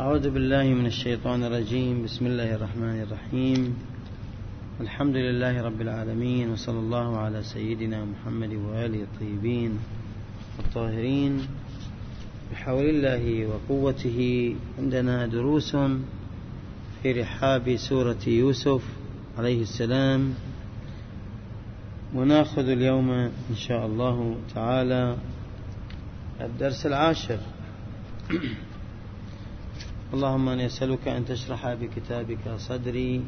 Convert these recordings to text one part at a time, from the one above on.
أعوذ بالله من الشيطان الرجيم. بسم الله الرحمن الرحيم. الحمد لله رب العالمين وصلى الله على سيدنا محمد وآله الطيبين الطاهرين. بحول الله وقوته عندنا دروس في رحاب سورة يوسف عليه السلام. وناخذ اليوم إن شاء الله تعالى الدرس العاشر. اللهم أنا أسألك أن تشرح بكتابك صدري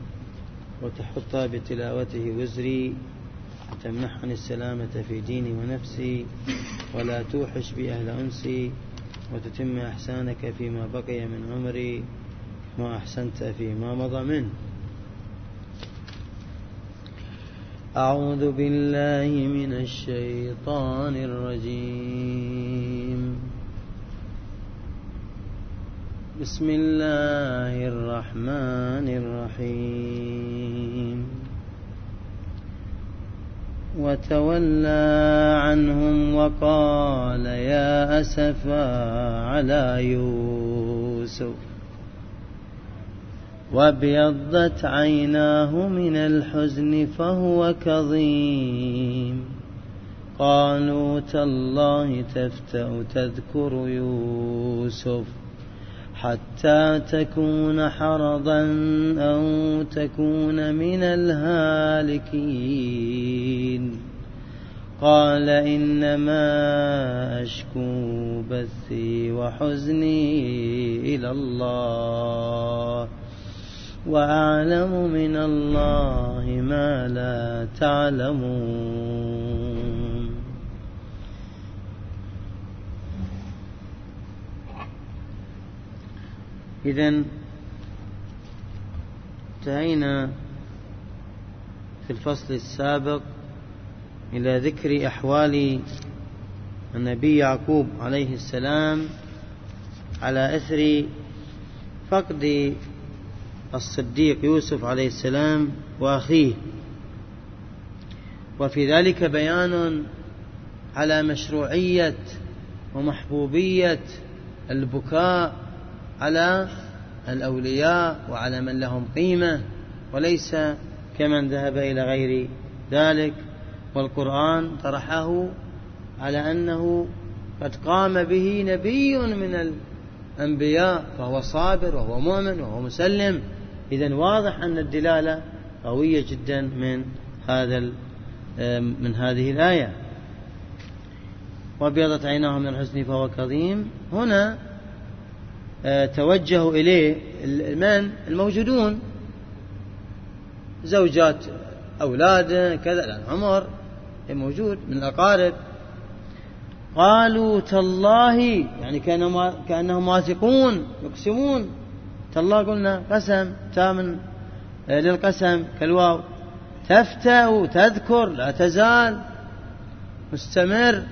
وتحط بتلاوته وزري وتمنحني السلامة في ديني ونفسي ولا توحش بي أهل أنسي وتتم إحسانك فيما بقي من عمري ما أحسنت فيما مضى منه. أعوذ بالله من الشيطان الرجيم. بسم الله الرحمن الرحيم. وتولى عنهم وقال يا أسفا على يوسف. وابيضت عيناه من الحزن فهو كظيم. قالوا تالله تفتأ تذكر يوسف. حتى تكون حرضا أو تكون من الهالكين. قال إنما أشكو بثي وحزني إلى الله. وأعلم من الله ما لا تعلمون. إذا انتهينا في الفصل السابق إلى ذكر أحوال النبي يعقوب عليه السلام على أثر فقد الصديق يوسف عليه السلام وأخيه. وفي ذلك بيان على مشروعية ومحبوبية البكاء على الأولياء وعلى من لهم قيمة وليس كمن ذهب إلى غير ذلك. والقرآن طرحه على أنه قد قام به نبي من الأنبياء فهو صابر وهو مؤمن وهو مسلم. إذا واضح أن الدلالة قوية جدا من هذا من هذه الآية. وابيضت عيناه من الحزن فهو كظيم. هنا توجهوا إليه من الموجودون. زوجات أولاده كذا لأن عمر موجود من الأقارب. قالوا تالله يعني كأنهم, كأنهم واثقون يقسمون. تالله قلنا قسم تامن آه، للقسم كالواو. تفتأ تذكر لا تزال. مستمر.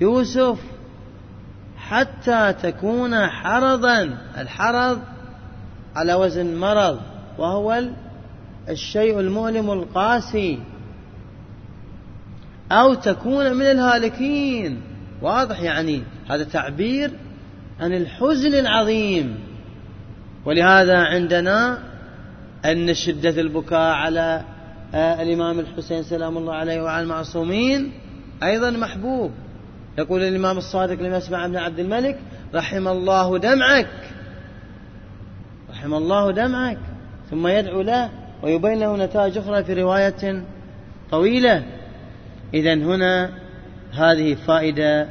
يوسف حتى تكون حرضا. الحرض على وزن مرض وهو الشيء المؤلم القاسي. أو تكون من الهالكين. واضح يعني هذا تعبير عن الحزن العظيم. ولهذا عندنا أن شدة البكاء على آه، الإمام الحسين سلام الله عليه وعلى المعصومين. أيضا محبوب. يقول الإمام الصادق لما يسمع ابن عبد الملك رحم الله دمعك. رحم الله دمعك. ثم يدعو له ويبين له نتائج أخرى في رواية طويلة. إذا هنا هذه فائدة.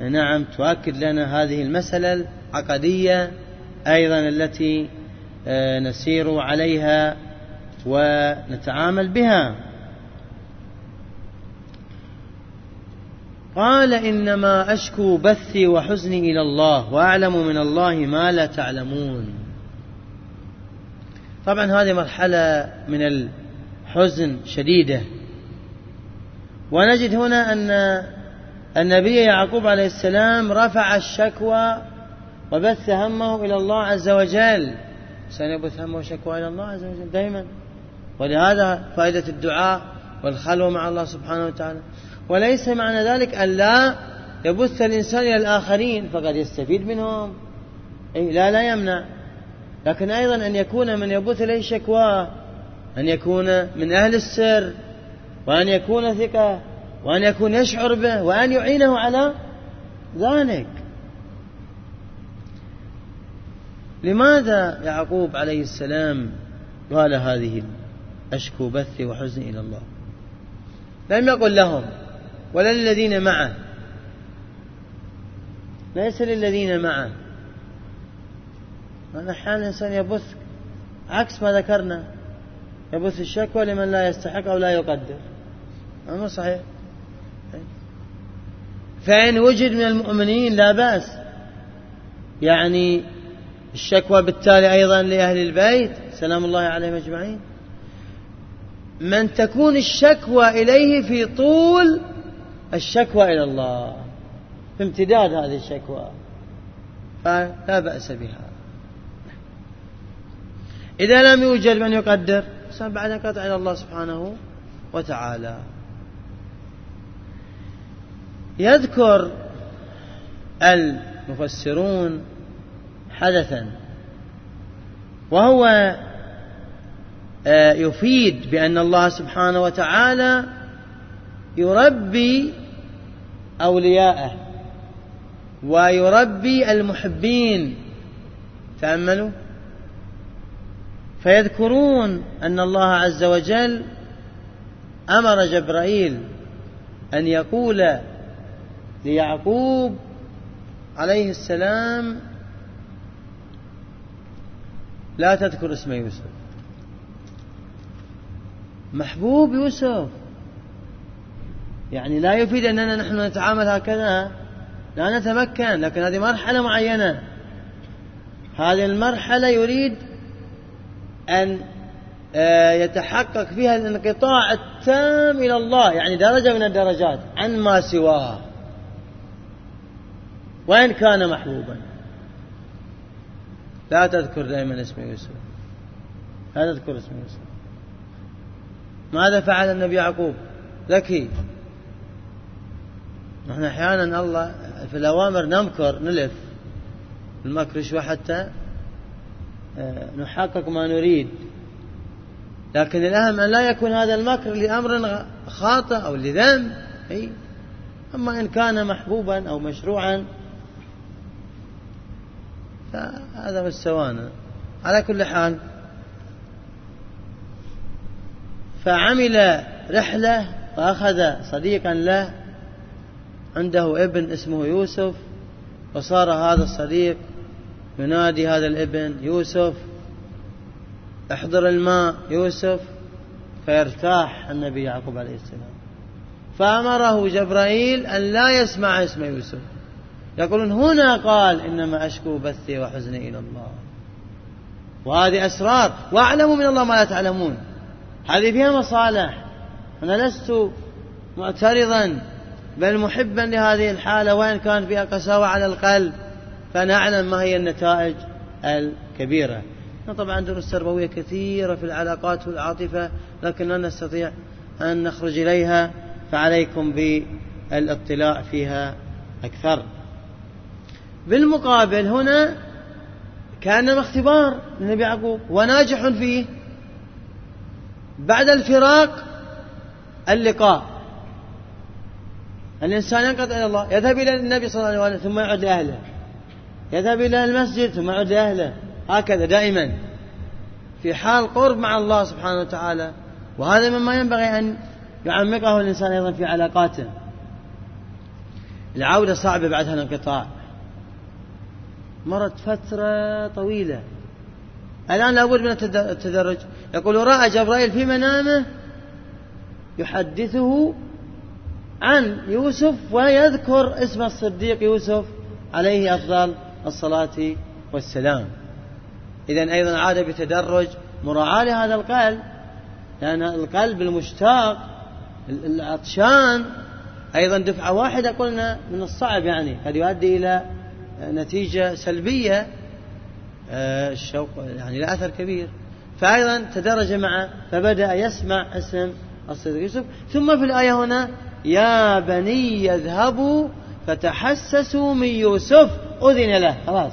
نعم تؤكد لنا هذه المسألة العقدية أيضا التي آه، نسير عليها ونتعامل بها. قال إنما أشكو بثي وحزني إلى الله وأعلم من الله ما لا تعلمون. طبعا هذه مرحلة من الحزن شديدة. ونجد هنا أن النبي يعقوب عليه السلام رفع الشكوى وبث همه إلى الله عز وجل. سنبث همه شكوى إلى الله عز وجل دائما ولهذا فائدة الدعاء والخلوة مع الله سبحانه وتعالى. وليس معنى ذلك أن لا يبث الإنسان إلى الآخرين فقد يستفيد منهم. أي لا لا يمنع. لكن أيضا أن يكون من يبث إليه شكواه أن يكون من أهل السر وأن يكون ثقة وأن يكون يشعر به وأن يعينه على ذلك. لماذا يعقوب عليه السلام قال هذه أشكو بثي وحزني إلى الله؟ لم يقل لهم. ولا للذين معه. ليس للذين معه. أحيانا الإنسان يبث عكس ما ذكرنا. يبث الشكوى لمن لا يستحق أو لا يقدر. هذا صحيح؟ فإن وجد من المؤمنين لا بأس. يعني الشكوى بالتالي أيضا لأهل البيت. سلام الله عليهم أجمعين. من تكون الشكوى إليه في طول الشكوى إلى الله امتداد هذه الشكوى. فلا بأس بها. إذا لم يوجد من يقدر بعد قطع إلى الله سبحانه وتعالى. يذكر المفسرون حدثا وهو آه، يفيد بأن الله سبحانه وتعالى يربي أولياءه ويربي المحبين. تأملوا؟ فيذكرون أن الله عز وجل أمر جبرائيل أن يقول ليعقوب عليه السلام لا تذكر اسم يوسف. محبوب يوسف. يعني لا يفيد أننا نحن نتعامل هكذا. لا نتمكن لكن هذه مرحلة معينة. هذه المرحلة يريد أن آه، يتحقق فيها الانقطاع التام إلى الله يعني درجة من الدرجات عن ما سواه وإن كان محبوبا. لا تذكر دائما اسم يوسف. لا تذكر اسم يوسف. ماذا فعل النبي يعقوب؟ ذكي. نحن أحيانا الله في الأوامر نمكر نلف. المكر شوي حتى آه، نحقق ما نريد. لكن الأهم أن لا يكون هذا المكر لأمر خاطئ أو لذنب. أي أما إن كان محبوبا أو مشروعا فهذا مستوانا على كل حال فعمل رحلة وأخذ صديقا له عنده ابن اسمه يوسف وصار هذا الصديق ينادي هذا الابن يوسف احضر الماء يوسف فيرتاح النبي يعقوب عليه السلام. فأمره جبرائيل أن لا يسمع اسم يوسف. يقولون هنا قال إنما أشكو بثي وحزني إلى الله. وهذه أسرار وأعلم من الله ما لا تعلمون. هذه فيها مصالح. أنا لست معترضا. بل محبا لهذه الحالة وإن كان فيها قساوة على القلب فنعلم ما هي النتائج الكبيرة. طبعا دروس تربوية كثيرة في العلاقات والعاطفة لكن لا نستطيع أن نخرج إليها فعليكم بالاطلاع فيها أكثر. بالمقابل هنا كان اختبار للنبي يعقوب وناجح فيه. بعد الفراق اللقاء. الإنسان ينقطع إلى الله. يذهب إلى النبي صلى الله عليه وسلم ثم يعود لأهله يذهب إلى المسجد ثم يعود لأهله هكذا دائما. في حال قرب مع الله سبحانه وتعالى. وهذا مما ينبغي أن يعمقه الإنسان أيضا في علاقاته. العودة صعبة بعد هذا الانقطاع مرت فترة طويلة. الآن لابد من التدرج. يقول رأى جبرائيل في منامه يحدثه عن يوسف ويذكر اسم الصديق يوسف عليه أفضل الصلاة والسلام. إذا أيضا عاد بتدرج مراعاة لهذا القلب لأن القلب المشتاق العطشان أيضا دفعة واحدة قلنا من الصعب يعني قد يؤدي إلى نتيجة سلبية آه، الشوق يعني له أثر كبير. فأيضا تدرج معه فبدأ يسمع اسم الصديق يوسف. ثم في الآية هنا يا بني اذهبوا فتحسسوا من يوسف. أذن له. خلاص.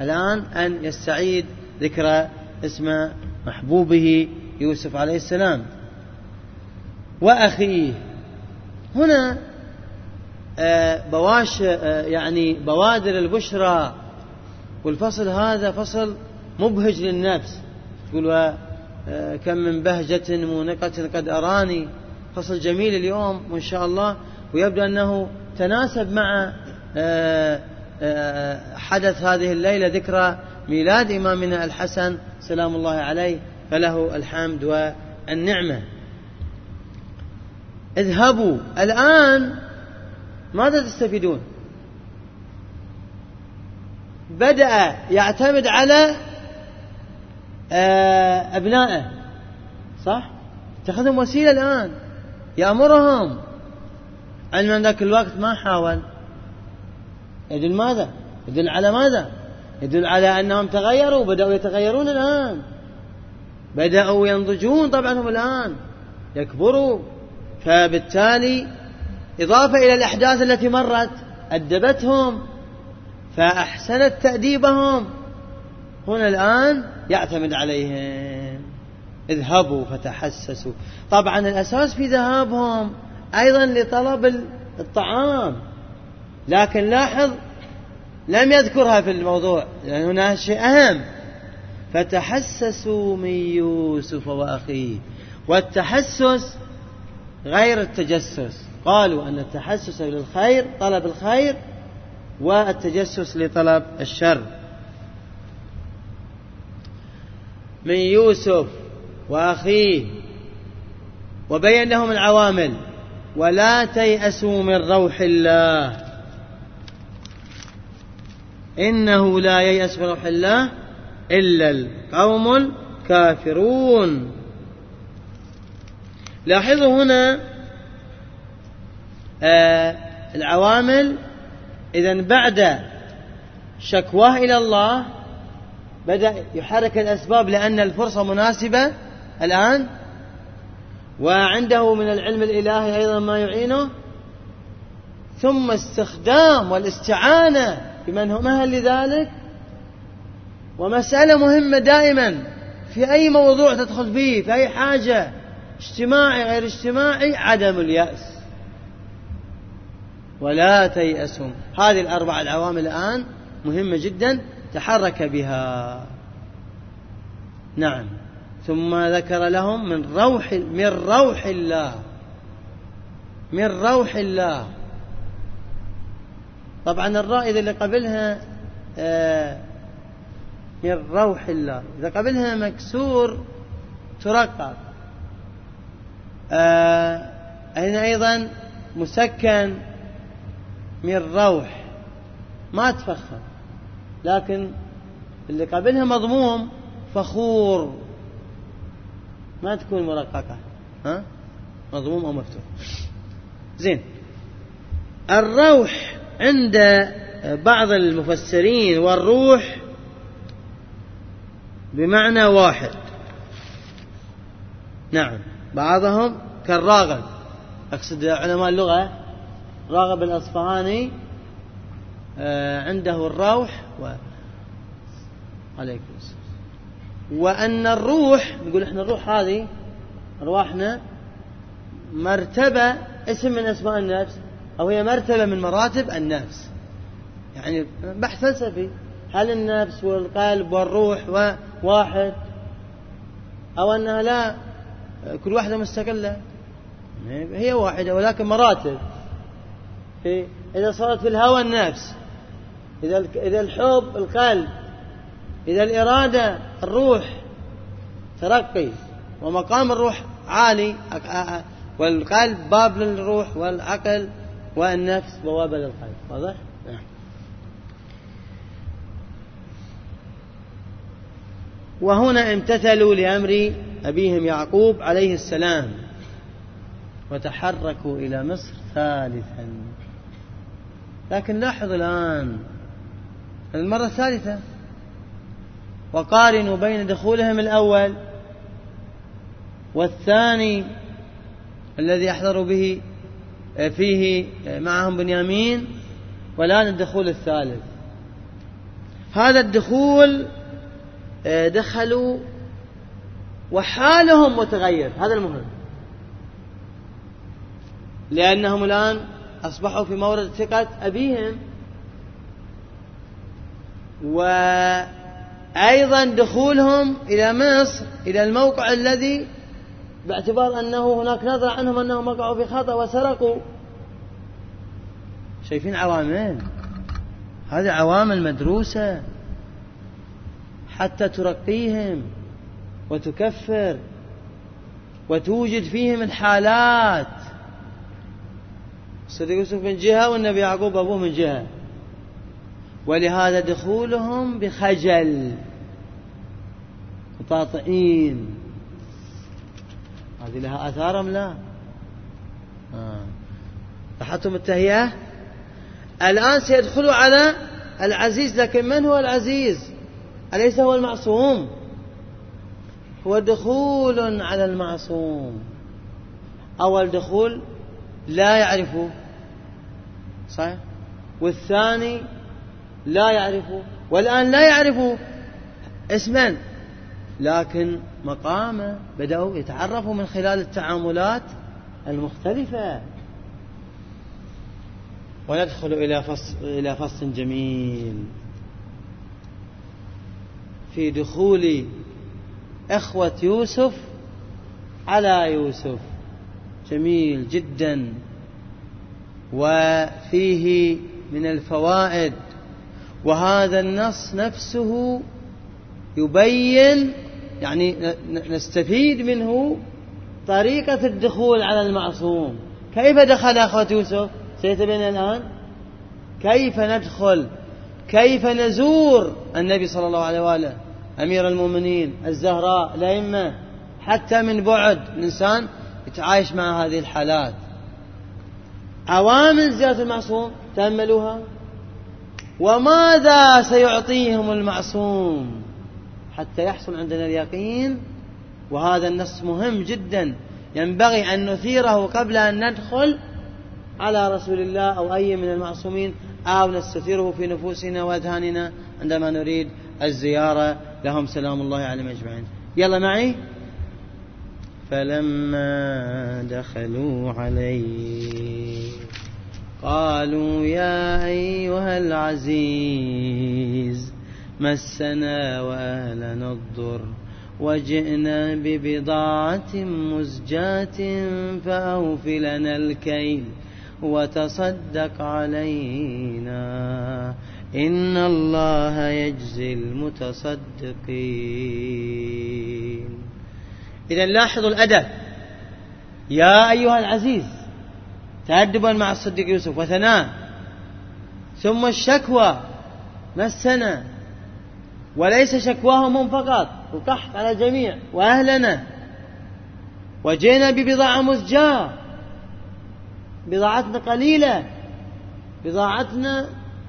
الآن أن يستعيد ذكر اسم محبوبه يوسف عليه السلام. وأخيه. هنا آه، بواش آه، يعني بوادر البشرى. والفصل هذا فصل مبهج للنفس. تقول آه، كم من بهجة مونقة قد أراني. فصل جميل اليوم وإن شاء الله. ويبدو أنه تناسب مع حدث هذه الليلة ذكرى ميلاد إمامنا الحسن سلام الله عليه فله الحمد والنعمة. اذهبوا الآن. ماذا تستفيدون؟ بدأ يعتمد على آه، أبنائه صح؟ اتخذهم وسيلة الآن. يأمرهم. علما ذاك الوقت ما حاول. يدل ماذا؟ يدل على ماذا؟ يدل على أنهم تغيروا بدأوا يتغيرون الآن. بدأوا ينضجون طبعا هم الآن. يكبروا. فبالتالي إضافة إلى الأحداث التي مرت أدبتهم فأحسنت تأديبهم. هنا الآن يعتمد عليهم. اذهبوا فتحسسوا. طبعا الأساس في ذهابهم أيضا لطلب الطعام. لكن لاحظ لم يذكرها في الموضوع لأن هنا شيء أهم. فتحسسوا من يوسف وأخيه. والتحسس غير التجسس. قالوا أن التحسس للخير طلب الخير والتجسس لطلب الشر. من يوسف وأخيه وبين لهم العوامل ولا تيأسوا من روح الله. إنه لا ييأس من روح الله إلا القوم الكافرون. لاحظوا هنا آه العوامل. إذا بعد شكواه إلى الله بدأ يحرك الأسباب لأن الفرصة مناسبة الآن؟ وعنده من العلم الإلهي أيضا ما يعينه؟ ثم استخدام والاستعانة بمن هم أهل لذلك؟ ومسألة مهمة دائما. في أي موضوع تدخل فيه؟ في أي حاجة؟ اجتماعي غير اجتماعي؟ عدم اليأس. ولا تيأسوا هذه الأربع العوامل الآن مهمة جدا. تحرك بها. نعم. ثم ذكر لهم من روح من روح الله من روح الله. طبعا الراء إذا اللي قبلها آه من روح الله. إذا قبلها مكسور ترقق آه هنا أيضا مسكن من روح. ما تفخم لكن اللي قبلها مضموم فخور. ما تكون مرققة. ها؟ مضموم أو مفتوح. زين. الروح عند بعض المفسرين والروح بمعنى واحد. نعم. بعضهم كالراغب. أقصد علماء اللغة. راغب الأصفهاني آه، عنده الروح و عليكم السلام. وأن الروح نقول إحنا الروح هذه أرواحنا مرتبة اسم من أسماء النفس أو هي مرتبة من مراتب النفس. يعني بحث فلسفي. هل النفس والقلب والروح واحد أو أنها لا كل واحدة مستقلة؟ هي واحدة ولكن مراتب. إذا صارت في الهوى النفس إذا إذا الحب القلب إذا الإرادة الروح ترقي ومقام الروح عالي والقلب باب للروح والعقل والنفس بوابة للقلب. واضح؟ نعم. وهنا امتثلوا لأمر أبيهم يعقوب عليه السلام وتحركوا إلى مصر ثالثا. لكن لاحظ الآن المرة الثالثة وقارنوا بين دخولهم الأول والثاني الذي أحضروا به فيه معهم بنيامين والآن الدخول الثالث. هذا الدخول آه، دخلوا وحالهم متغير هذا المهم. لأنهم الآن أصبحوا في مورد ثقة أبيهم. وأيضا دخولهم إلى مصر إلى الموقع الذي باعتبار أنه هناك نظر عنهم أنهم وقعوا في خطأ وسرقوا. شايفين عوامل؟ هذه عوامل مدروسة. حتى ترقيهم وتكفر وتوجد فيهم الحالات. صدق يوسف من جهة والنبي يعقوب أبوه من جهة. ولهذا دخولهم بخجل مطاطئين هذه لها آثار أم لا؟ آه. التهيئة؟ الآن سيدخلوا على العزيز لكن من هو العزيز؟ أليس هو المعصوم؟ هو دخول على المعصوم. أول دخول لا يعرفه صحيح؟ والثاني لا يعرفه والآن لا يعرفه اسما لكن مقامه بدأوا يتعرفوا من خلال التعاملات المختلفة. وندخل إلى فصل, إلى فصل جميل. في دخول إخوة يوسف على يوسف. جميل جدا. وفيه من الفوائد وهذا النص نفسه يبين يعني نستفيد منه طريقة الدخول على المعصوم. كيف دخل أخوة يوسف؟ سيتبين الآن كيف ندخل؟ كيف نزور النبي صلى الله عليه وآله؟ أمير المؤمنين الزهراء الأئمة حتى من بعد الإنسان يتعايش مع هذه الحالات. عوامل زيارة المعصوم تأملوها؟ وماذا سيعطيهم المعصوم حتى يحصل عندنا اليقين؟ وهذا النص مهم جدا. ينبغي أن نثيره قبل أن ندخل على رسول الله أو أي من المعصومين أو نستثيره في نفوسنا وأذهاننا عندما نريد الزيارة. لهم سلام الله عليهم أجمعين. يلا معي. فلما دخلوا عليه قالوا يا أيها العزيز مسنا وأهلنا الضر. وجئنا ببضاعة مزجاة فأوفلنا الكيل. وتصدق علينا إن الله يجزي المتصدقين. إذا لاحظوا الأدب. يا أيها العزيز تأدبا مع الصديق يوسف وثناء. ثم الشكوى مسنا وليس شكواهم هم فقط القحط على الجميع وأهلنا. وجينا ببضاعة مزجاة بضاعتنا قليلة بضاعتنا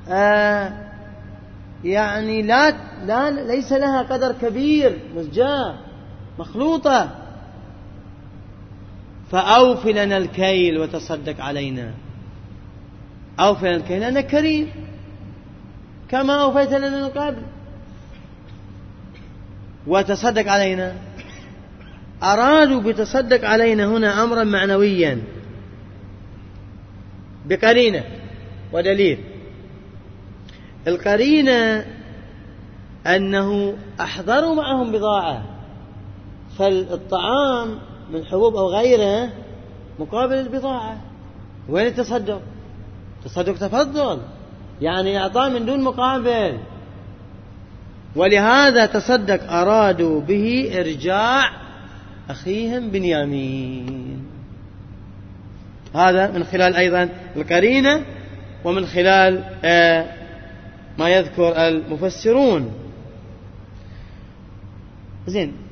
آه يعني لا لا ليس لها قدر كبير مزجاة مخلوطة. فأوف لنا الكيل وتصدق علينا. أوف لنا الكيل لأنك كريم. كما أوفيت لنا من قبل. وتصدق علينا. أرادوا بتصدق علينا هنا أمرا معنويا. بقرينة ودليل. القرينة أنه أحضروا معهم بضاعة. فالطعام من حبوب أو غيره مقابل البضاعة. وين التصدق؟ تصدق تفضل. يعني إعطاء من دون مقابل. ولهذا تصدق أرادوا به إرجاع أخيهم بنيامين. هذا من خلال أيضا القرينة ومن خلال آه، ما يذكر المفسرون. زين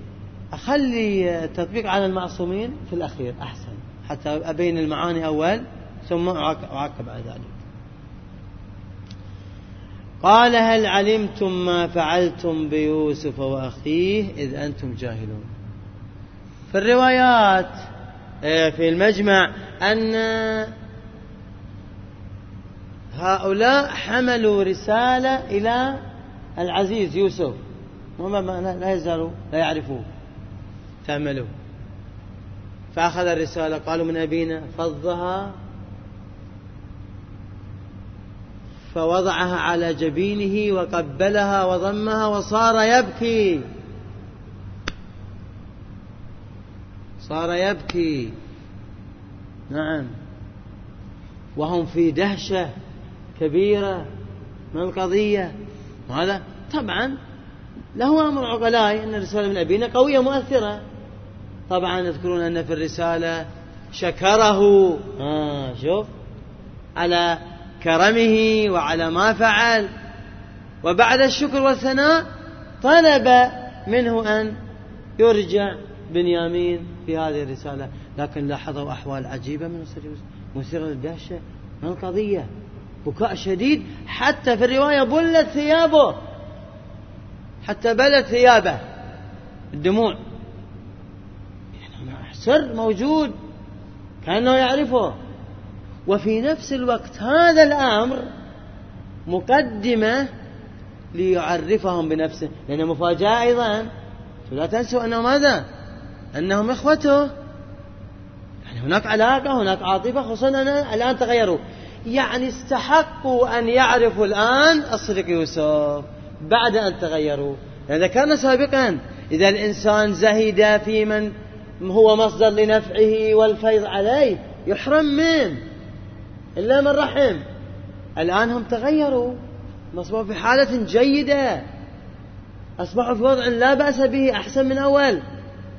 أخلي تطبيق على المعصومين في الأخير أحسن حتى أبين المعاني أول ثم أعقب على ذلك. قال هل علمتم ما فعلتم بيوسف وأخيه إذ أنتم جاهلون؟ في الروايات آه، في المجمع أن هؤلاء حملوا رسالة إلى العزيز يوسف. وما لا يزالوا لا يعرفوا تعملوا. فأخذ الرسالة قالوا من أبينا فضها فوضعها على جبينه وقبلها وضمها وصار يبكي. صار يبكي. نعم. وهم في دهشة كبيرة من القضية. وهذا طبعا له أمر عقلاء أن الرسالة من أبينا قوية مؤثرة. طبعا يذكرون أن في الرسالة شكره آه شوف على كرمه وعلى ما فعل. وبعد الشكر والثناء طلب منه أن يرجع بنيامين في هذه الرسالة. لكن لاحظوا أحوال عجيبة من مثيرة للدهشة من القضية؟ بكاء شديد. حتى في الرواية بلت ثيابه. حتى بلت ثيابه. الدموع. سر موجود كأنه يعرفه. وفي نفس الوقت هذا الأمر مقدمة ليعرفهم بنفسه. لأن مفاجأة أيضا لا تنسوا أنه ماذا؟ أنهم إخوته. يعني هناك علاقة هناك عاطفة خصوصا أنا الآن تغيروا. يعني استحقوا أن يعرفوا الآن الصديق يوسف بعد أن تغيروا. يعني ذكرنا سابقا إذا الإنسان زهد في من هو مصدر لنفعه والفيض عليه. يحرم منه إلا من رحم. الآن هم تغيروا. أصبحوا في حالة جيدة. أصبحوا في وضع لا بأس به أحسن من أول.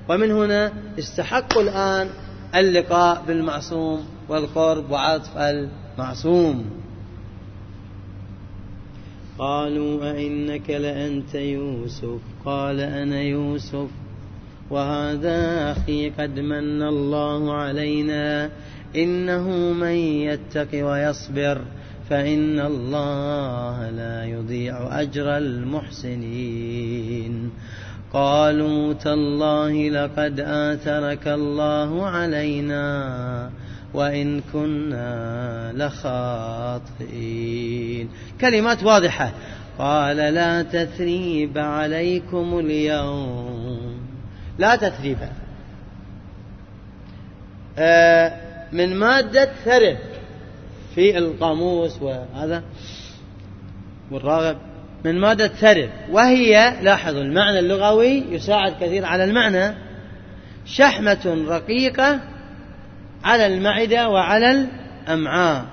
ومن هنا استحقوا الآن اللقاء بالمعصوم والقرب وعطف المعصوم. قالوا أئنك لأنت يوسف؟ قال أنا يوسف. وهذا أخي قد من الله علينا. إنه من يتق ويصبر فإن الله لا يضيع أجر المحسنين. قالوا تالله لقد آثرك الله علينا وإن كنا لخاطئين. كلمات واضحة. قال لا تثريب عليكم اليوم. لا تثريب. آه من مادة ثرب في القاموس وهذا والراغب. من مادة ثرب وهي لاحظوا المعنى اللغوي يساعد كثير على المعنى. شحمة رقيقة على المعدة وعلى الأمعاء.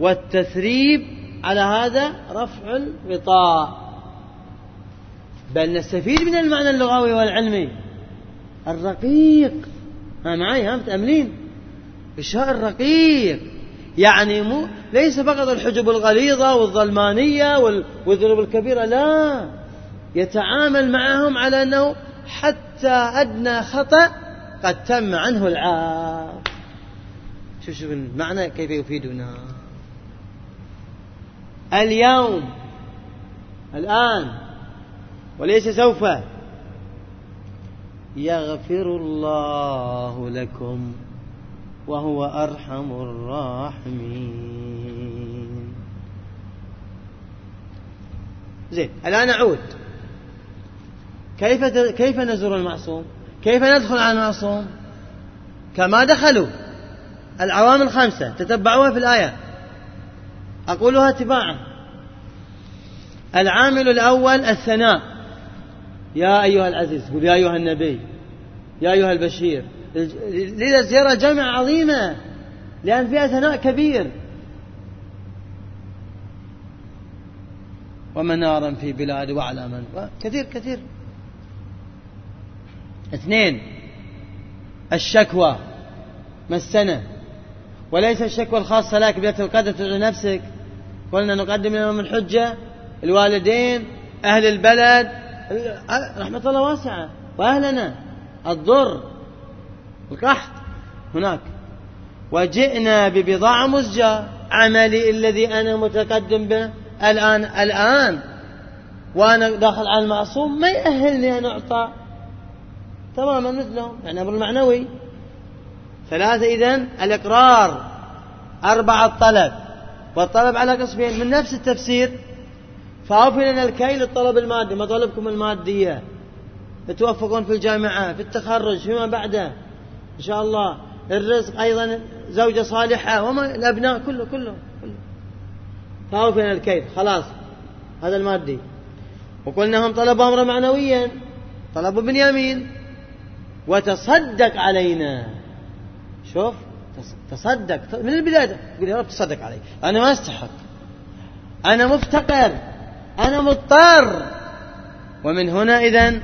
والتثريب على هذا رفع الغطاء. بل نستفيد من المعنى اللغوي والعلمي. الرقيق. ها معي ها متأملين؟ الشاء الرقيق. يعني مو ليس فقط الحجب الغليظة والظلمانية والذنوب الكبيرة لا. يتعامل معهم على أنه حتى أدنى خطأ قد تم عنه العار شوف شوف المعنى كيف يفيدنا. اليوم الآن وليس سوف يغفر الله لكم وهو أرحم الراحمين. زين الآن نعود كيف كيف نزور المعصوم؟ كيف ندخل على المعصوم؟ كما دخلوا العوامل الخمسة تتبعوها في الآية. أقولها تباعا العامل الأول الثناء. يا أيها العزيز قل يا أيها النبي يا أيها البشير لذا الزيارة جامعة عظيمة لأن فيها ثناء كبير. ومنارا في بلاد وعلاما كثير كثير. اثنين الشكوى مسنا. وليس الشكوى الخاصة لك بيت القدر تدعو نفسك. قلنا نقدم لهم الحجة الوالدين أهل البلد رحمة الله واسعة. وأهلنا الضر القحط هناك. وجئنا ببضاعة مزجاة. عملي الذي أنا متقدم به الآن الآن. وأنا داخل على المعصوم ما يأهلني أن أعطى. تماما مثلهم يعني أمر معنوي. ثلاثة إذن الإقرار. أربعة الطلب. والطلب على قسمين من نفس التفسير فأوفي لنا الكيل الطلب المادي مطالبكم المادية. توفقون في الجامعة في التخرج فيما بعده. إن شاء الله. الرزق أيضا زوجة صالحة وما الأبناء كله كله كله فأوفي لنا الكيل خلاص. هذا المادي. وقلنا هم طلبوا أمرا معنويا. طلبوا بنيامين وتصدق علينا. شوف تصدق. من البداية يقول يا رب تصدق علي. أنا ما أستحق. أنا مفتقر. أنا مضطر. ومن هنا إذن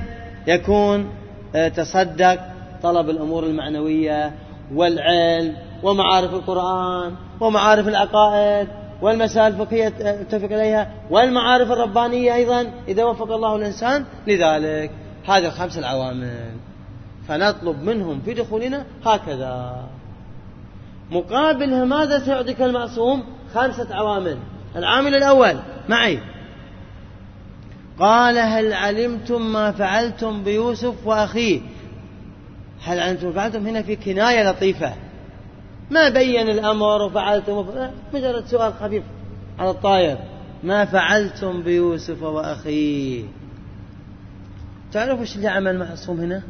يكون آه، تصدق طلب الأمور المعنوية والعلم ومعارف القرآن ومعارف العقائد والمسائل الفقهية اتفق عليها والمعارف الربانية أيضا إذا وفق الله الإنسان لذلك. هذه الخمس العوامل. فنطلب منهم في دخولنا هكذا. مقابلها ماذا سيعطيك المعصوم؟ خمسة عوامل. العامل الأول معي. قال هل علمتم ما فعلتم بيوسف وأخيه؟ هل علمتم فعلتم؟ هنا في كناية لطيفة. ما بين الأمر وفعلتم مجرد سؤال خفيف على الطاير. ما فعلتم بيوسف وأخيه؟ تعرفوا إيش اللي عمل معصوم هنا؟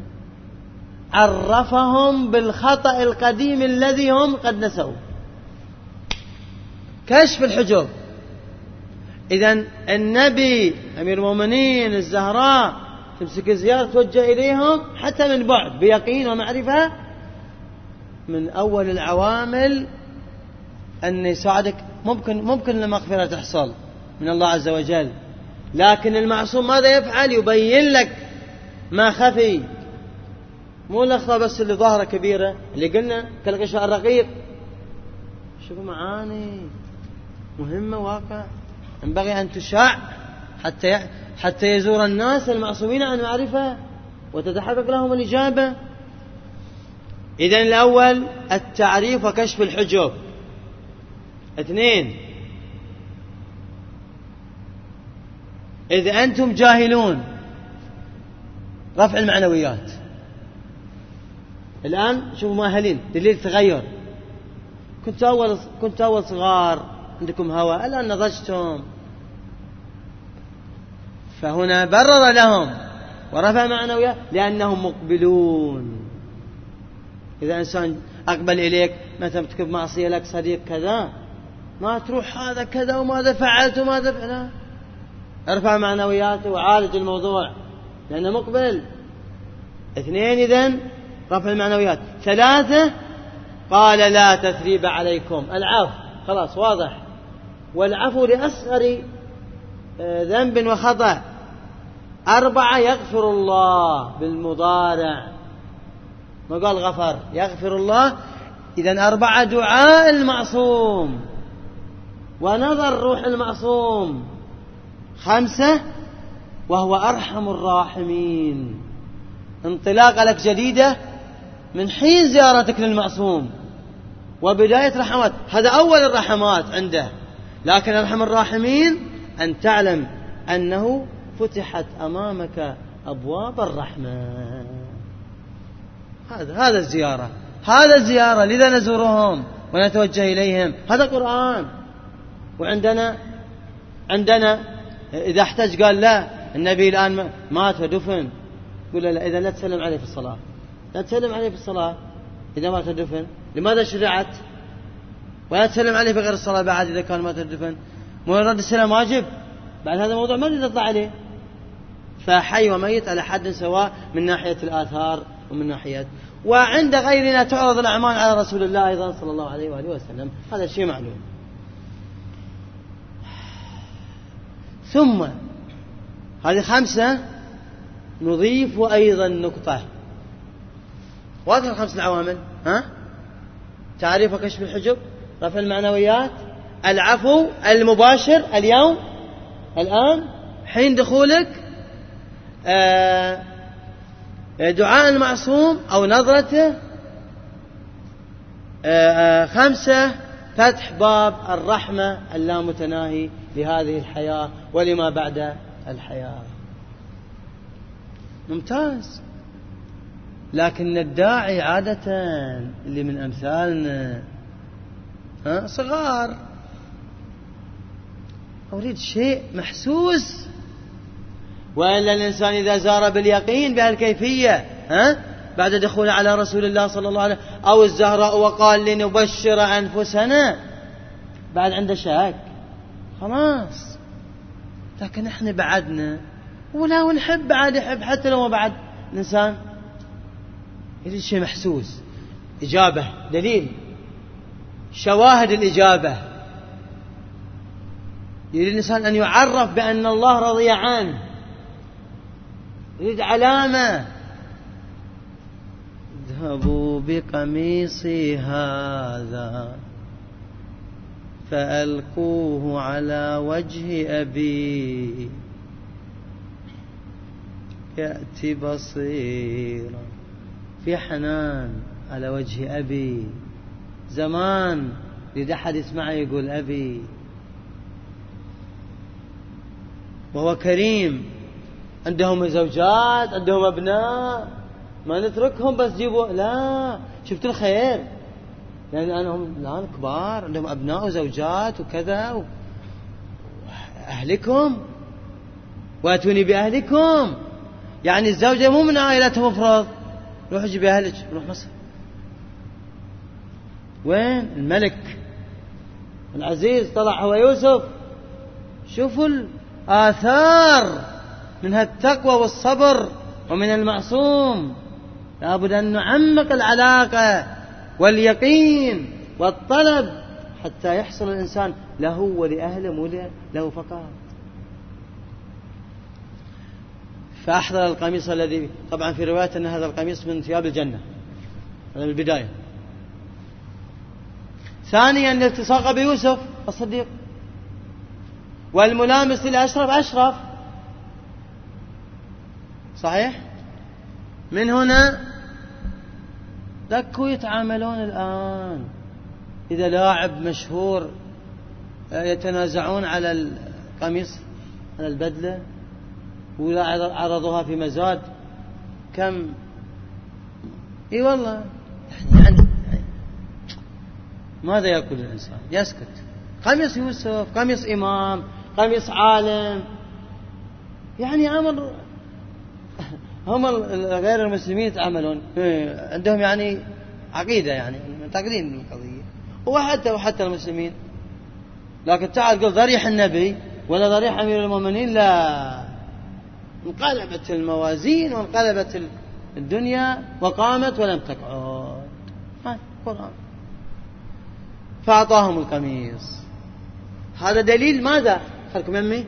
عرفهم بالخطأ القديم الذي هم قد نسوا. كشف الحجب إذا النبي أمير المؤمنين الزهراء تمسك الزيارة توجه إليهم حتى من بعد بيقين ومعرفة من أول العوامل أن يساعدك. ممكن ممكن المغفرة تحصل من الله عز وجل لكن المعصوم ماذا يفعل؟ يبين لك ما خفي. مو الأخطاء بس اللي ظاهرة كبيرة اللي قلنا كالغشاء الرقيق شوفوا معاني مهمة واقع. ينبغي أن تشاع حتى حتى يزور الناس المعصومين عن معرفة وتتحقق لهم الإجابة. إذا الأول التعريف وكشف الحجب. اثنين. إذا أنتم جاهلون. رفع المعنويات. الآن شوفوا مؤهلين. دليل تغير. كنت أول كنت أول صغار. عندكم هوى الآن نضجتم. فهنا برر لهم. ورفع معنويات لأنهم مقبلون. إذا إنسان أقبل إليك مثلا ارتكب معصية لك صديق كذا ما تروح هذا كذا وماذا فعلت وماذا فعلت ارفع معنوياته وعالج الموضوع لأنه مقبل. اثنين إذن رفع المعنويات ثلاثة قال لا تثريب عليكم. العفو. خلاص واضح. والعفو لأصغر آه، ذنب وخطأ. أربعة يغفر الله بالمضارع. ما قال غفر؟ يغفر الله. إذا أربعة دعاء المعصوم. ونظر روح المعصوم. خمسة وهو أرحم الراحمين. انطلاقة لك جديدة من حين زيارتك للمعصوم. وبداية رحمات. هذا أول الرحمات عنده. لكن أرحم الراحمين أن تعلم أنه فتحت أمامك أبواب الرحمة. هذا هذا الزيارة. هذا الزيارة لذا نزورهم ونتوجه إليهم؟ هذا قرآن. وعندنا عندنا إذا احتج قال لا النبي الآن مات ودفن. يقول لا إذا لا تسلم عليه في الصلاة. لا تسلم عليه في الصلاة إذا مات ودفن. لماذا شرعت؟ ولا تسلم عليه في غير الصلاة بعد إذا كان مات ودفن مجرد السلام واجب. بعد هذا الموضوع ما نطلع عليه؟ فحي وميت على حد سواء من ناحية الآثار ومن ناحية. وعند غيرنا تعرض الأعمال على رسول الله أيضا صلى الله عليه وآله وسلم. هذا شيء معلوم. ثم هذه خمسة نضيف أيضا نقطة. واضح الخمس العوامل؟ ها؟ تعريف وكشف الحجب؟ رفع المعنويات. العفو المباشر اليوم. الآن حين دخولك آه دعاء المعصوم أو نظرته آه، آه، خمسة فتح باب الرحمة اللامتناهي لهذه الحياة ولما بعد الحياة. ممتاز. لكن الداعي عادة اللي من أمثالنا ها؟ صغار. أريد شيء محسوس. وإلا الإنسان إذا زار باليقين بهالكيفية ها؟ بعد دخوله على رسول الله صلى الله عليه وسلم أو الزهراء وقال لنبشر أنفسنا. بعد عنده شك خلاص. لكن إحنا بعدنا. ولا ونحب بعد يحب حتى لو بعد. الإنسان يريد شيء محسوس. إجابة دليل. شواهد الإجابة. يريد الإنسان أن يعرف بأن الله رضي عنه. يريد علامة. اذهبوا بقميصي هذا فألقوه على وجه أبي. يأتي بصيرا في حنان على وجه أبي. زمان إذا أحد يسمعه يقول أبي وهو كريم عندهم زوجات عندهم أبناء ما نتركهم بس جيبوا لا شفت الخير؟ يعني أنا هم الآن كبار عندهم أبناء وزوجات وكذا و... أهلكم وأتوني بأهلكم؟ يعني الزوجة مو من عائلته مفرض روح جيبي أهلك روح مصر. وين الملك؟ العزيز طلع هو يوسف. شوفوا الآثار من هالتقوى والصبر ومن المعصوم. لابد أن نعمق العلاقة واليقين والطلب حتى يحصل الإنسان له ولأهله مو له فقط. فأحضر القميص الذي طبعا في رواية أن هذا القميص من ثياب الجنة. هذا من البداية. ثانيا الالتصاق بيوسف الصديق. والملامس للأشرف أشرف. صحيح؟ من هنا دكوا يتعاملون الآن. إذا لاعب مشهور يتنازعون على القميص على البدلة ولا عرضوها في مزاد. كم؟ إي والله. يعني ماذا يقول الإنسان؟ يسكت. قميص يوسف قميص إمام قميص عالم. يعني أمر هم غير المسلمين يتعاملون. إيه، عندهم يعني عقيدة يعني معتقدين بالقضية وحتى وحتى المسلمين. لكن تعال قل ضريح النبي ولا ضريح أمير المؤمنين؟ لا. انقلبت الموازين وانقلبت الدنيا وقامت ولم تقعد. القرآن فأعطاهم القميص. هذا دليل ماذا؟ خلكم يمي.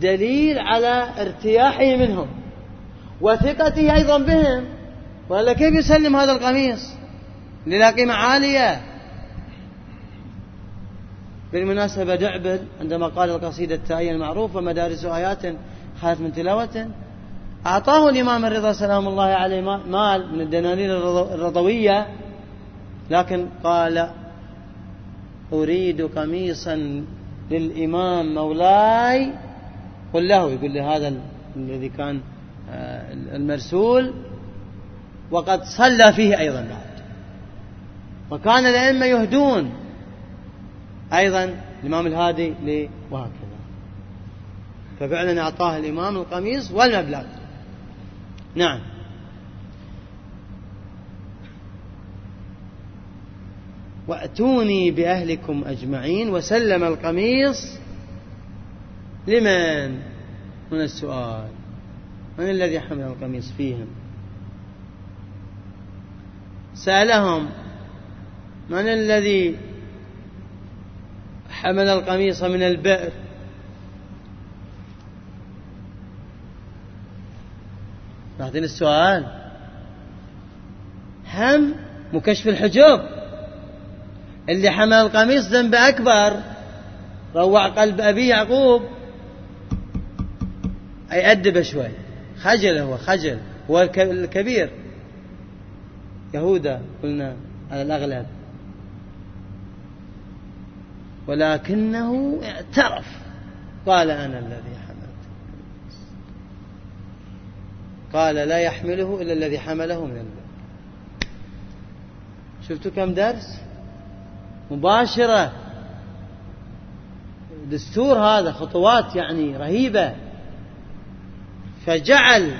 دليل على ارتياحه منهم وثقته أيضا بهم. ولا كيف يسلم هذا القميص؟ للا قيمة عالية بالمناسبة دعبل عندما قال القصيدة التائية المعروفة مدارس آيات خالت من تلاوة أعطاه الإمام الرضا سلام الله عليه مال من الدنانير الرضوية لكن قال أريد قميصا للإمام مولاي. قل له يقول له هذا الذي كان آه، المرسول. وقد صلى فيه أيضا بعد. وكان الأئمة يهدون أيضا الإمام الهادي وهكذا ففعلا أعطاه الإمام القميص والمبلغ. نعم. وأتوني بأهلكم أجمعين وسلم القميص لمن؟ هنا السؤال. من الذي حمل القميص فيهم؟ سألهم من الذي حمل القميص من البئر؟ لاحظين السؤال. هم مكشف الحجوب. اللي حمل القميص ذنب أكبر. روع قلب أبي يعقوب. أي أدب شوي. خجل هو خجل. هو الكبير. يهودا قلنا على الأغلب. ولكنه اعترف. قال أنا الذي قال لا يحمله إلا الذي حمله من الماء شفتوا كم درس؟ مباشرة. دستور هذا خطوات يعني رهيبة. فجعل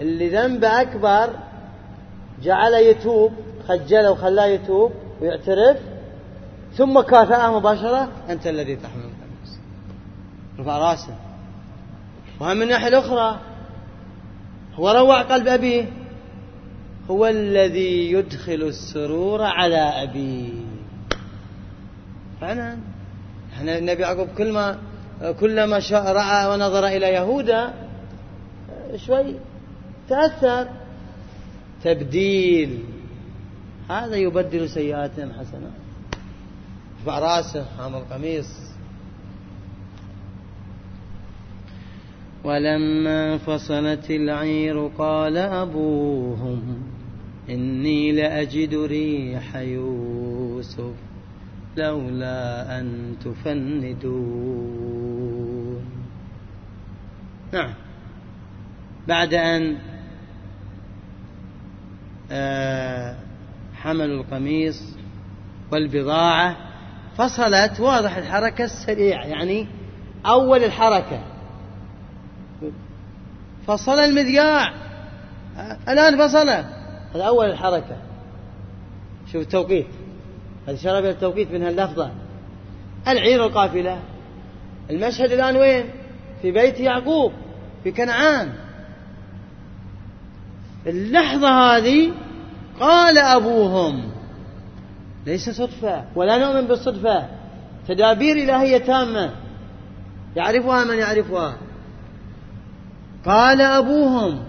اللي ذنبه أكبر جعل يتوب خجله وخلاه يتوب ويعترف ثم كافأه مباشرة. أنت الذي تحمل رفع رأسه. وهم من الناحية الأخرى. هو روع قلب أبيه. هو الذي يدخل السرور على أبيه. فعلا النبي يعقوب كل ما كلما رأى ونظر إلى يهوذا شوي تأثر. تبديل. هذا يبدل سيئاتهم حسنات رفع رأسه حامل قميص ولما فصلت العير قال أبوهم إني لأجد ريح يوسف. لولا أن تفندون. نعم. بعد أن آه، حملوا القميص والبضاعة فصلت واضح الحركة السريعة يعني أول الحركة. فصل المذياع. الآن فصل. هذا أول الحركة. شوف التوقيت. هذا شرب التوقيت من هاللفظة العير القافلة. المشهد الآن وين؟ في بيت يعقوب في كنعان. اللحظة هذه قال أبوهم. ليس صدفة ولا نؤمن بالصدفة. تدابير إلهية تامة. يعرفها من يعرفها. قال أبوهم.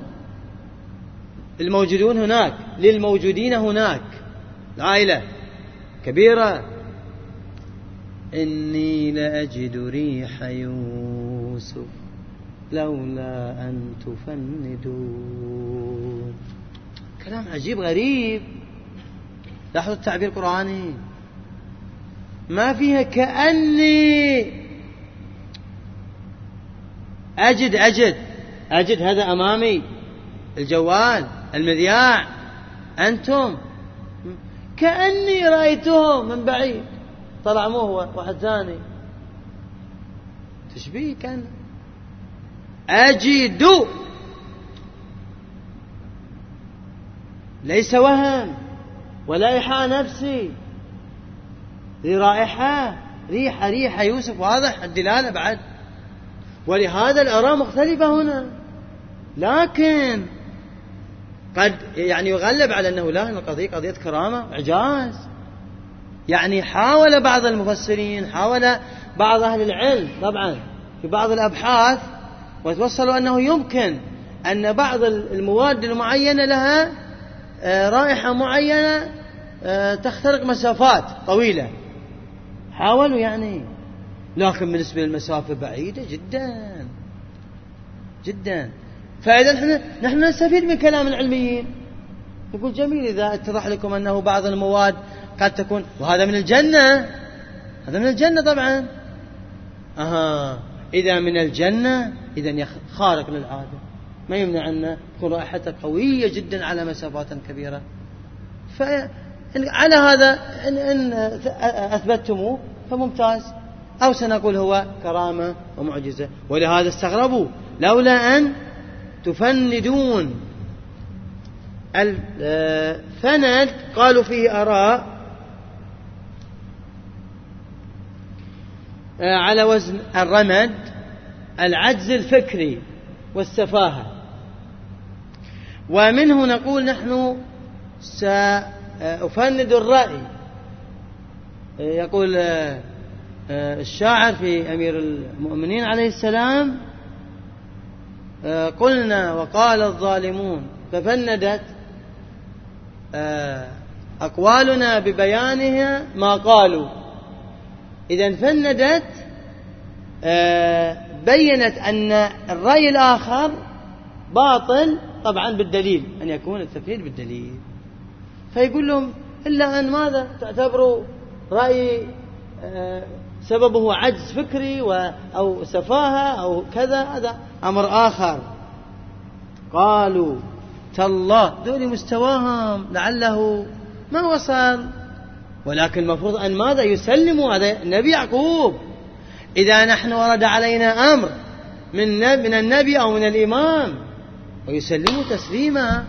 الموجودون هناك للموجودين هناك. العائلة كبيرة. إني لأجد ريح يوسف لولا أن تفندون. كلام عجيب غريب. لاحظوا التعبير القرآني. ما فيها كأني أجد أجد أجد هذا أمامي. الجوال المذياع. أنتم كأني رأيتهم من بعيد. طلع مو هو واحد ثاني. تشبيه كان. أجد. ليس وهم ولا إيحاء نفسي. ذي رائحة ريحة ريحة يوسف. واضح الدلالة بعد. ولهذا الآراء مختلفة هنا. لكن قد يعني يغلب على أنه لا القضية قضية كرامة إعجاز. يعني حاول بعض المفسرين حاول بعض أهل العلم طبعا في بعض الأبحاث وتوصلوا أنه يمكن أن بعض المواد المعينة لها آه، رائحة معينة آه، تخترق مسافات طويلة. حاولوا يعني. لكن بالنسبة للمسافة بعيدة جدا. جدا. فإذا نحن نحن نستفيد من كلام العلميين. يقول جميل إذا اتضح لكم أنه بعض المواد قد تكون وهذا من الجنة. هذا من الجنة طبعا. أها. إذا من الجنة إذا خارق للعادة. ما يمنع أن تكون رائحته قوية جدا على مسافات كبيرة. فعلى هذا إن, إن أثبتموه فممتاز. أو سنقول هو كرامة ومعجزة. ولهذا استغربوا. لولا أن تفندون. الفند قالوا فيه آراء. على وزن الرمد العجز الفكري والسفاهة. ومنه نقول نحن سأفند الرأي. يقول الشاعر في أمير المؤمنين عليه السلام قلنا وقال الظالمون ففندت أقوالنا ببيانها ما قالوا. إذا فندت بينت أن الرأي الآخر باطل طبعا بالدليل أن يكون التفهيد بالدليل. فيقول لهم إلا أن ماذا؟ تعتبروا رأي آه، سببه عجز فكري أو سفاهة أو كذا هذا أمر آخر. قالوا تالله دول مستواهم لعله ما وصل. ولكن المفروض أن ماذا؟ يسلموا هذا النبي يعقوب. إذا نحن ورد علينا أمر من من النبي أو من الإمام ويسلموا تسليما.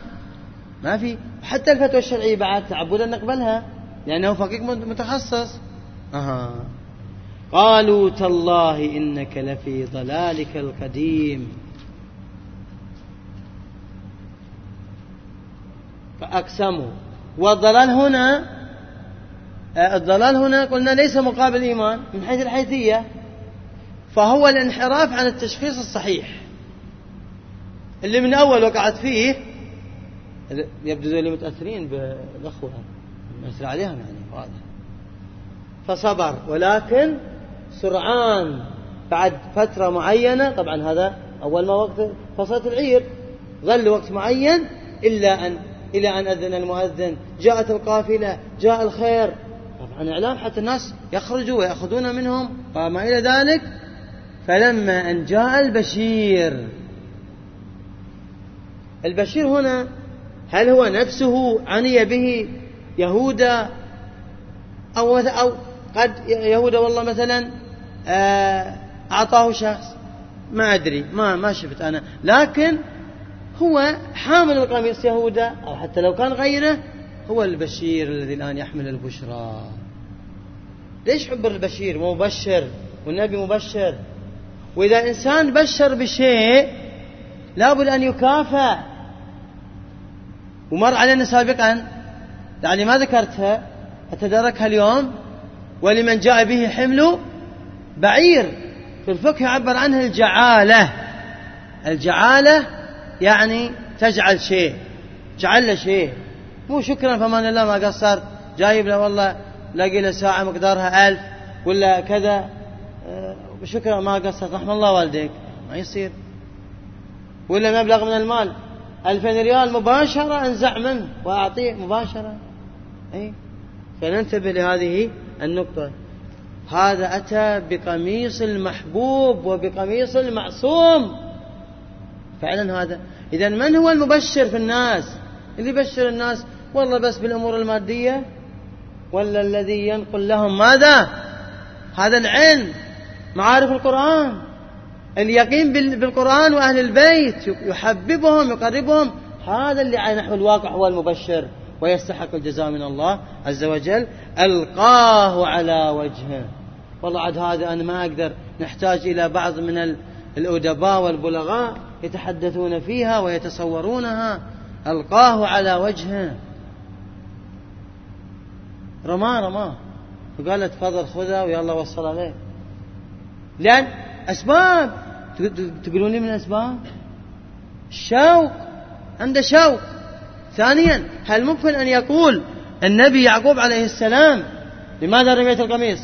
ما في حتى الفتوى الشرعية بعد تعبدا نقبلها لأنه فقيق متخصص. أها. قالوا تالله إنك لفي ضلالك القديم. فأقسموا. والضلال هنا الضلال هنا قلنا ليس مقابل الإيمان من حيث الحيثية فهو الانحراف عن التشخيص الصحيح. اللي من أول وقعت فيه يبدو ذي متأثرين بالأخوة مأثر عليهم يعني فصبر. ولكن سرعان بعد فترة معينة طبعا هذا أول ما وقت فصلت العير ظل وقت معين إلا أن إلى أن أذن المؤذن جاءت القافلة جاء الخير. طبعا إعلام حتى الناس يخرجوا ويأخذون منهم. وما إلى ذلك فلما أن جاء البشير. البشير هنا هل هو نفسه عني به يهودا أو, أو قد يهودا والله مثلا؟ أعطاه شخص. ما أدري ما ما شفت أنا. لكن هو حامل القميص يهودا أو حتى لو كان غيره هو البشير الذي الآن يحمل البشرى. ليش حب البشير؟ مبشر والنبي مبشر. وإذا إنسان بشر بشيء لابد أن يكافأ. ومر علينا سابقا يعني ما ذكرتها أتدركها اليوم ولمن جاء به حمل بعير في الفقه يعبر عنها الجعالة. الجعالة يعني تجعل شيء جعل له شيء. مو شكرا فمان الله ما قصرت جايب له والله لاقي له ساعة مقدارها ألف ولا كذا. آه، شكرا ما قصرت رحم الله والديك. ما يصير. ولا مبلغ من المال. ألفين ريال مباشرة أنزع منه وأعطيه مباشرة. أي فننتبه لهذه النقطة. هذا أتى بقميص المحبوب وبقميص المعصوم. فعلا هذا. إذا من هو المبشر في الناس؟ اللي يبشر الناس والله بس بالأمور المادية ولا الذي ينقل لهم ماذا؟ هذا العلم معارف القرآن. اليقين بالقرآن وأهل البيت يحببهم يقربهم. هذا اللي على نحو الواقع هو المبشر. ويستحق الجزاء من الله عز وجل. ألقاه على وجهه. والله عاد هذا أنا ما أقدر. نحتاج إلى بعض من الأدباء والبلغاء يتحدثون فيها ويتصورونها. ألقاه على وجهه. رماه رماه وقال تفضل خذها ويلا وصل عليه. لأن أسباب. تقولون لي من الأسباب الشوق. عنده شوق. ثانيا هل ممكن أن يقول النبي يعقوب عليه السلام لماذا رميت القميص؟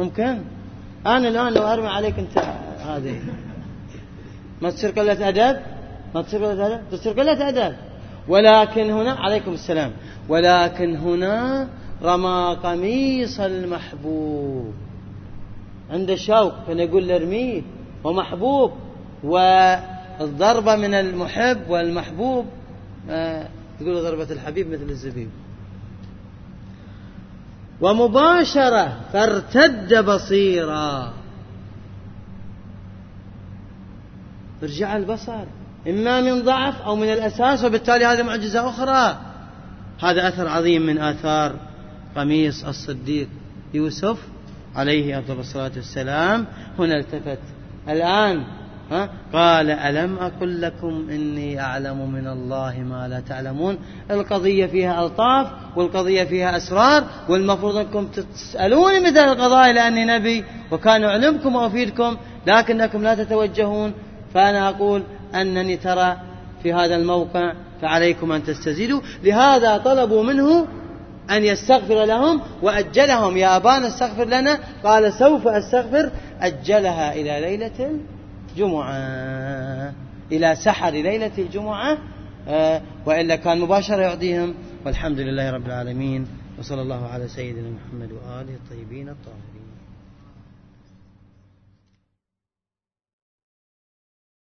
ممكن؟ أنا الآن لو أرمي عليك أنت هذه. ما تصير قلة أدب؟ ما تصير قلة أدب؟ تصير قلة أدب. ولكن هنا عليكم السلام. ولكن هنا رمى قميص المحبوب. عنده شوق فنقول ارميه ومحبوب والضربة من المحب والمحبوب تقول ضربة الحبيب مثل الزبيب. ومباشرة فارتد بصيرا. ارجع البصر. إما من ضعف أو من الأساس وبالتالي هذه معجزة أخرى. هذا أثر عظيم من آثار قميص الصديق يوسف عليه أفضل الصلاة والسلام. هنا التفت الآن ها؟ قال ألم أقل لكم إني أعلم من الله ما لا تعلمون? القضية فيها ألطاف والقضية فيها أسرار والمفروض أنكم تسألوني مثل القضايا لأني نبي وكان أعلمكم وأفيدكم لكنكم لا تتوجهون. فأنا أقول أنني ترى في هذا الموقع فعليكم أن تستزيدوا. لهذا طلبوا منه أن يستغفر لهم وأجلهم. يا أبانا استغفر لنا. قال سوف أستغفر. أجلها إلى ليلة الجمعة. إلى سحر ليلة الجمعة آه، وإلا كان مباشرة يعطيهم. والحمد لله رب العالمين وصلى الله على سيدنا محمد وآله الطيبين الطاهرين.